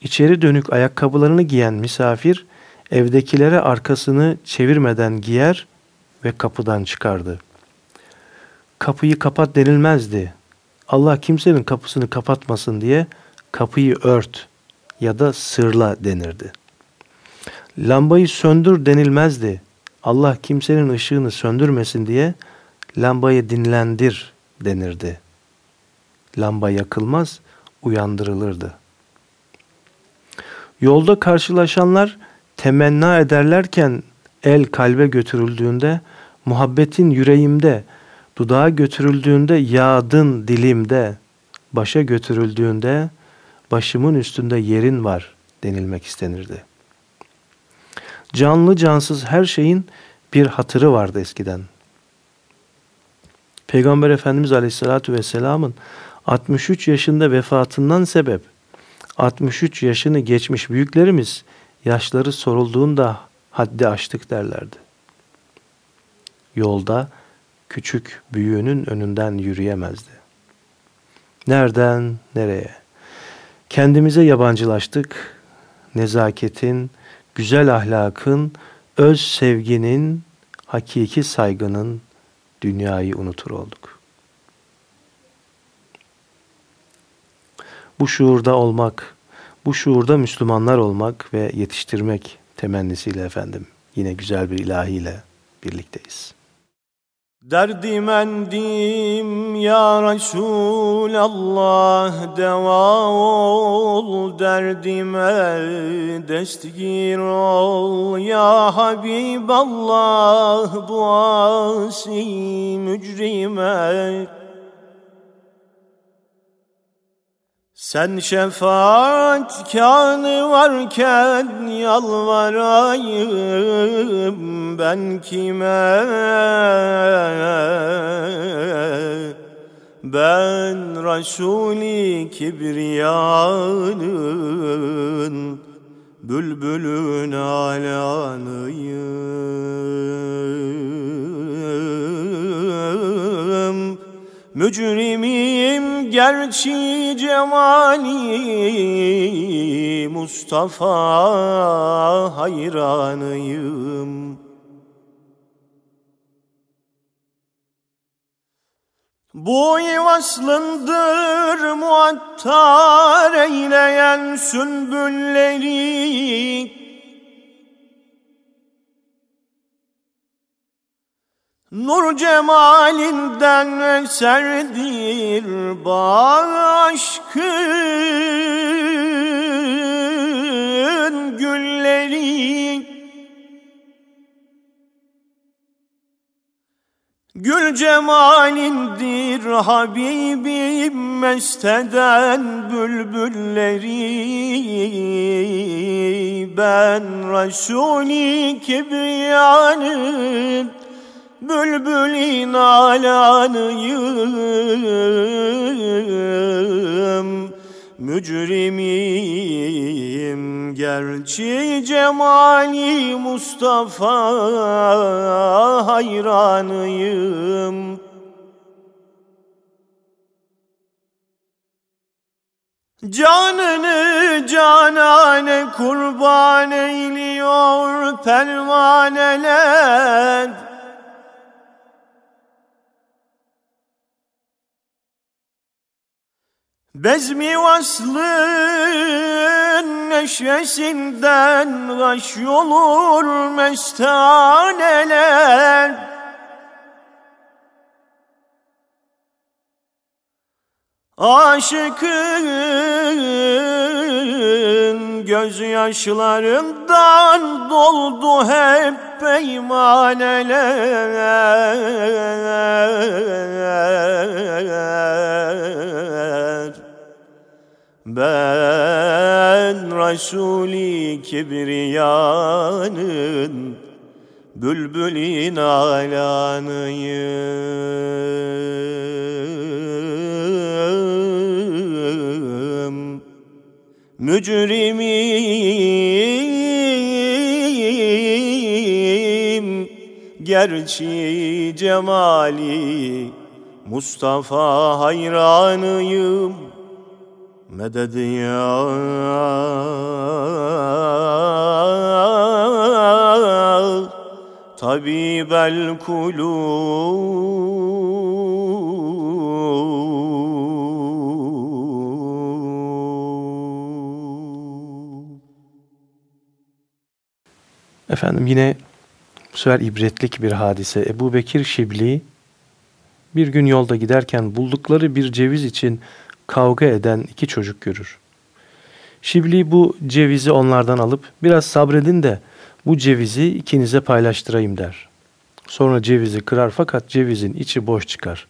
İçeri dönük ayakkabılarını giyen misafir evdekilere arkasını çevirmeden giyer ve kapıdan çıkardı. Kapıyı kapat denilmezdi. Allah kimsenin kapısını kapatmasın diye kapıyı ört ya da sırla denirdi. Lambayı söndür denilmezdi. Allah kimsenin ışığını söndürmesin diye lambayı dinlendir denirdi. Lamba yakılmaz, uyandırılırdı. Yolda karşılaşanlar temenna ederlerken el kalbe götürüldüğünde, muhabbetin yüreğimde, dudağa götürüldüğünde yağdın dilimde, başa götürüldüğünde başımın üstünde yerin var denilmek istenirdi. Canlı cansız her şeyin bir hatırı vardı eskiden. Peygamber Efendimiz Aleyhisselatü Vesselam'ın 63 yaşında vefatından sebep 63 yaşını geçmiş büyüklerimiz yaşları sorulduğunda haddi aştık derlerdi. Yolda küçük büyüğünün önünden yürüyemezdi. Nereden nereye? Kendimize yabancılaştık. Nezaketin, güzel ahlakın, öz sevginin, hakiki saygının dünyayı unutur olduk. Bu şuurda olmak, bu şuurda Müslümanlar olmak ve yetiştirmek temennisiyle efendim yine güzel bir ilahiyle birlikteyiz. Derdimendim ya Resulallah deva ol. Derdime destgir ol ya Habiballah. Bu asi mücrime Sen şefaat kanı varken yalvarayım ben kime? Ben Resulü Kibriya'nın bülbülün alanıyım. Mücrimim gerçi cemali Mustafa hayranıyım. Bu vaslındır muattar eyleyen sünbülleri Nur cemalinden eserdir aşkın gülleri. Gül cemalindir Habibim mesteden bülbülleri. Ben Resul-i Kibriyan'ın Bülbülin alanıyım. Mücrimim gerçi cemali Mustafa hayranıyım. Canını canane kurban eyliyor pervaneler Bezmi vaslın neşesinden Gaş olur mestaneler. Aşıkın gözyaşlarından doldu hep peymaneler Ben Resul-i Kibriyan'ın bülbülin alanıyım. Mücrimim gerçi cemali Mustafa hayranıyım Medet ya tabibel kulub Efendim yine bu sefer ibretlik bir hadise. Ebu Bekir Şibli bir gün yolda giderken buldukları bir ceviz için kavga eden iki çocuk görür. Şibli bu cevizi onlardan alıp biraz sabredin de bu cevizi ikinize paylaştırayım der. Sonra cevizi kırar fakat cevizin içi boş çıkar.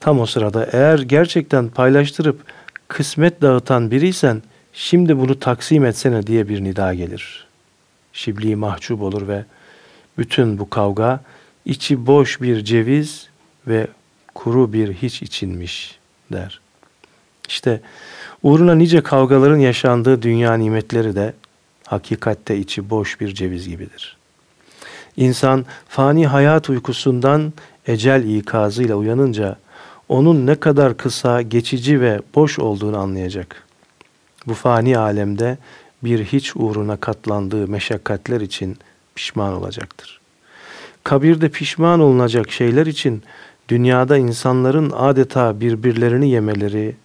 Tam o sırada eğer gerçekten paylaştırıp kısmet dağıtan biriysen şimdi bunu taksim etsene diye bir nida gelir. Şibli mahcup olur ve bütün bu kavga içi boş bir ceviz ve kuru bir hiç içinmiş der. İşte uğruna nice kavgaların yaşandığı dünya nimetleri de hakikatte içi boş bir ceviz gibidir. İnsan fani hayat uykusundan ecel ikazıyla uyanınca onun ne kadar kısa, geçici ve boş olduğunu anlayacak. Bu fani alemde bir hiç uğruna katlandığı meşakkatler için pişman olacaktır. Kabirde pişman olunacak şeyler için dünyada insanların adeta birbirlerini yemeleri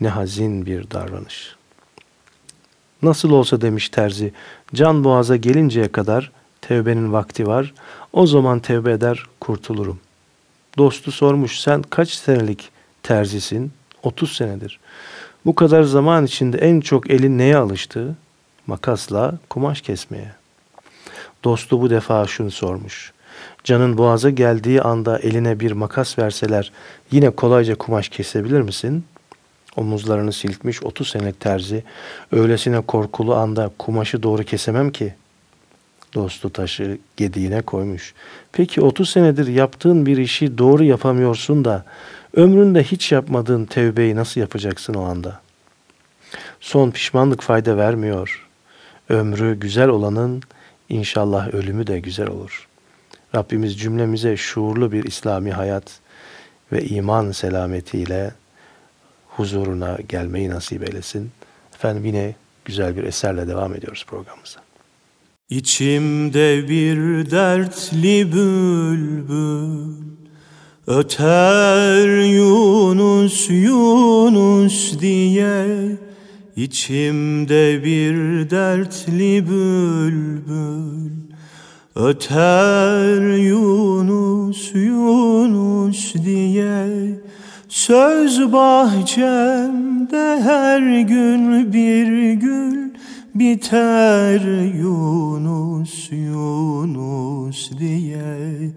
ne hazin bir davranış. Nasıl olsa demiş terzi, can boğaza gelinceye kadar tevbenin vakti var, o zaman tevbe eder kurtulurum. Dostu sormuş sen kaç senelik terzisin? 30 senedir. Bu kadar zaman içinde en çok elin neye alıştı? Makasla kumaş kesmeye. Dostu bu defa şunu sormuş. Canın boğaza geldiği anda eline bir makas verseler yine kolayca kumaş kesebilir misin? Omuzlarını silkmiş 30 senelik terzi öylesine korkulu anda kumaşı doğru kesemem ki. Dostu taşı gediğine koymuş. Peki 30 senedir yaptığın bir işi doğru yapamıyorsun da ömründe hiç yapmadığın tevbeyi nasıl yapacaksın o anda? Son pişmanlık fayda vermiyor. Ömrü güzel olanın inşallah ölümü de güzel olur. Rabbimiz cümlemize şuurlu bir İslami hayat ve iman selametiyle huzuruna gelmeyi nasip eylesin. Efendim yine güzel bir eserle devam ediyoruz programımıza. İçimde bir dertli bülbül Öter Yunus Yunus diye İçimde bir dertli bülbül Öter Yunus Yunus diye Söz bahçemde her gün bir gül biter Yunus Yunus diye.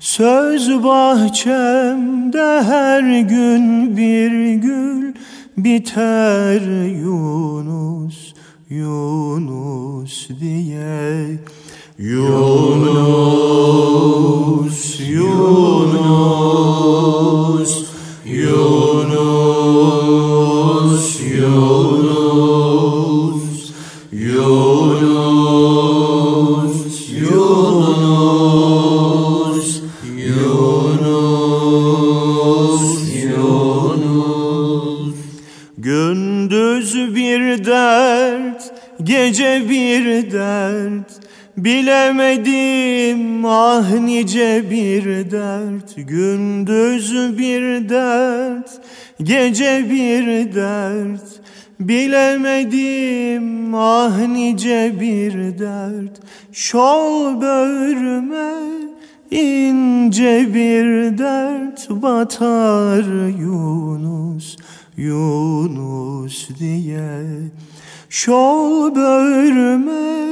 Söz bahçemde her gün bir gül biter Yunus Yunus diye. Yunus Yunus Yunus Yunus Yunus Yunus Yunus Yunus. Gündüz bir dert Gece bir dert. Bilemedim ah nice bir dert Gündüz bir dert Gece bir dert. Bilemedim ah nice bir dert. Şol böğrüme ince bir dert. Batar Yunus Yunus diye. Şol böğrüme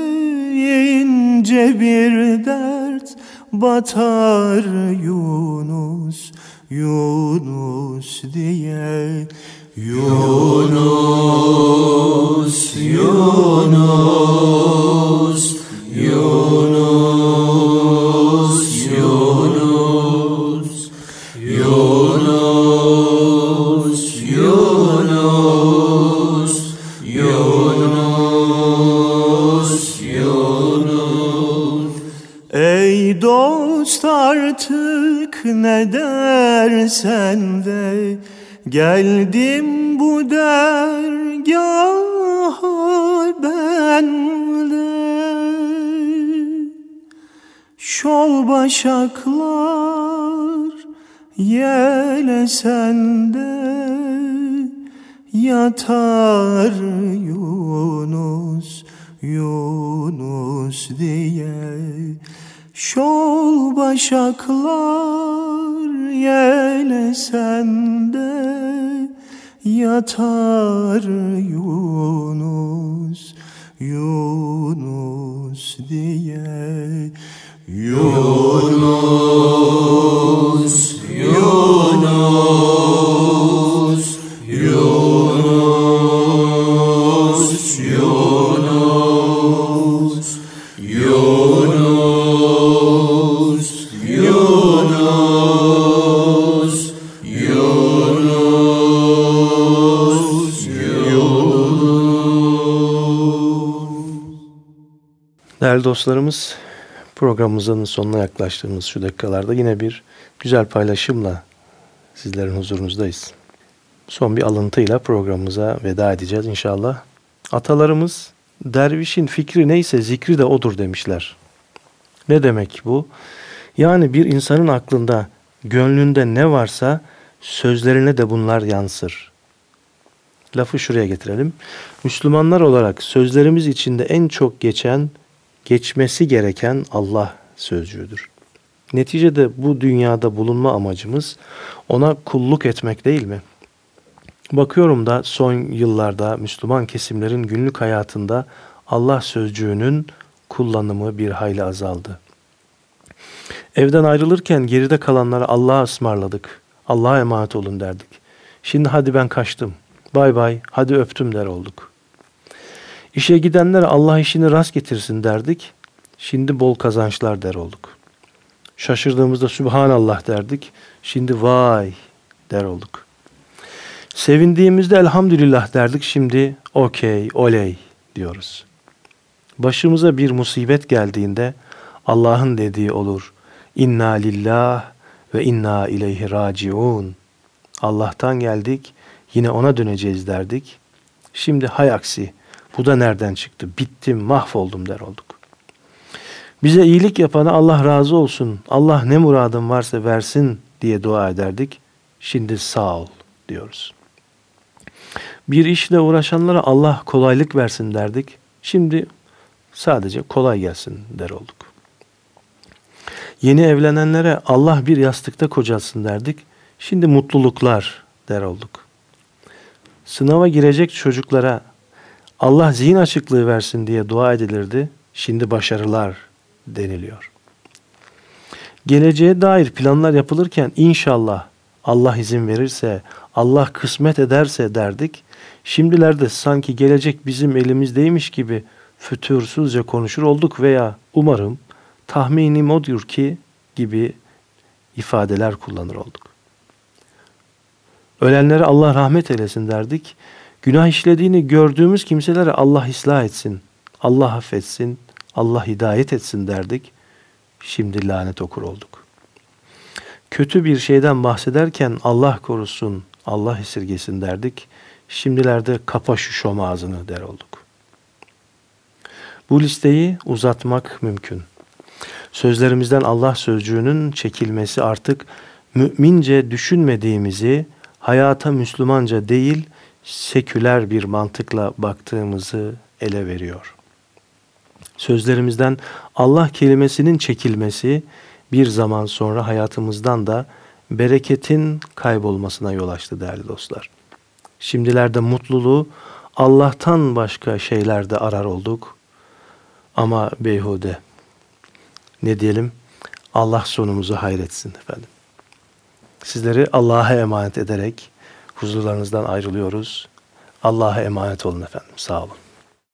ince bir dert batar Yunus Yunus diye. Yunus Yunus Yunus Yunus Yunus Ey dost artık ne dersen de Geldim bu dergaha ben de. Şol başaklar yelesende yatar Yunus Yunus diye Şol başaklar yelesende yatar Yunus Yunus diye. Yunus dostlarımız, programımızın sonuna yaklaştığımız şu dakikalarda yine bir güzel paylaşımla sizlerin huzurunuzdayız. Son bir alıntıyla programımıza veda edeceğiz inşallah. Atalarımız dervişin fikri neyse zikri de odur demişler. Ne demek bu? Yani bir insanın aklında, gönlünde ne varsa sözlerine de bunlar yansır. Lafı şuraya getirelim. Müslümanlar olarak sözlerimiz içinde en çok geçen, geçmesi gereken Allah sözcüğüdür. Neticede bu dünyada bulunma amacımız ona kulluk etmek değil mi? Bakıyorum da son yıllarda Müslüman kesimlerin günlük hayatında Allah sözcüğünün kullanımı bir hayli azaldı. Evden ayrılırken geride kalanlara Allah'a ısmarladık. Allah'a emanet olun derdik. Şimdi hadi ben kaçtım. Bay bay, hadi öptüm der olduk. İşe gidenlere Allah işini rast getirsin derdik. Şimdi bol kazançlar der olduk. Şaşırdığımızda Sübhanallah derdik. Şimdi vay der olduk. Sevindiğimizde elhamdülillah derdik. Şimdi okey, oley diyoruz. Başımıza bir musibet geldiğinde Allah'ın dediği olur. İnna lillah ve inna ileyhi raciun. Allah'tan geldik, yine ona döneceğiz derdik. Şimdi hay aksi, bu da nereden çıktı? Bittim, mahvoldum der olduk. Bize iyilik yapana Allah razı olsun, Allah ne muradın varsa versin diye dua ederdik. Şimdi sağ ol diyoruz. Bir işle uğraşanlara Allah kolaylık versin derdik. Şimdi sadece kolay gelsin der olduk. Yeni evlenenlere Allah bir yastıkta kocasın derdik. Şimdi mutluluklar der olduk. Sınava girecek çocuklara Allah zihin açıklığı versin diye dua edilirdi. Şimdi başarılar deniliyor. Geleceğe dair planlar yapılırken inşallah Allah izin verirse, Allah kısmet ederse derdik. Şimdilerde sanki gelecek bizim elimizdeymiş gibi fütursuzca konuşur olduk veya umarım tahminim odur ki gibi ifadeler kullanır olduk. Ölenlere Allah rahmet eylesin derdik. Günah işlediğini gördüğümüz kimselere Allah ıslah etsin, Allah affetsin, Allah hidayet etsin derdik. Şimdi lanet okur olduk. Kötü bir şeyden bahsederken Allah korusun, Allah esirgesin derdik. Şimdilerde kapa şu şom ağzını der olduk. Bu listeyi uzatmak mümkün. Sözlerimizden Allah sözcüğünün çekilmesi artık mümince düşünmediğimizi, hayata Müslümanca değil, seküler bir mantıkla baktığımızı ele veriyor. Sözlerimizden Allah kelimesinin çekilmesi bir zaman sonra hayatımızdan da bereketin kaybolmasına yol açtı değerli dostlar. Şimdilerde mutluluğu Allah'tan başka şeylerde arar olduk. Ama beyhude. Ne diyelim? Allah sonumuzu hayretsin efendim. Sizleri Allah'a emanet ederek huzurlarınızdan ayrılıyoruz. Allah'a emanet olun efendim. Sağ olun.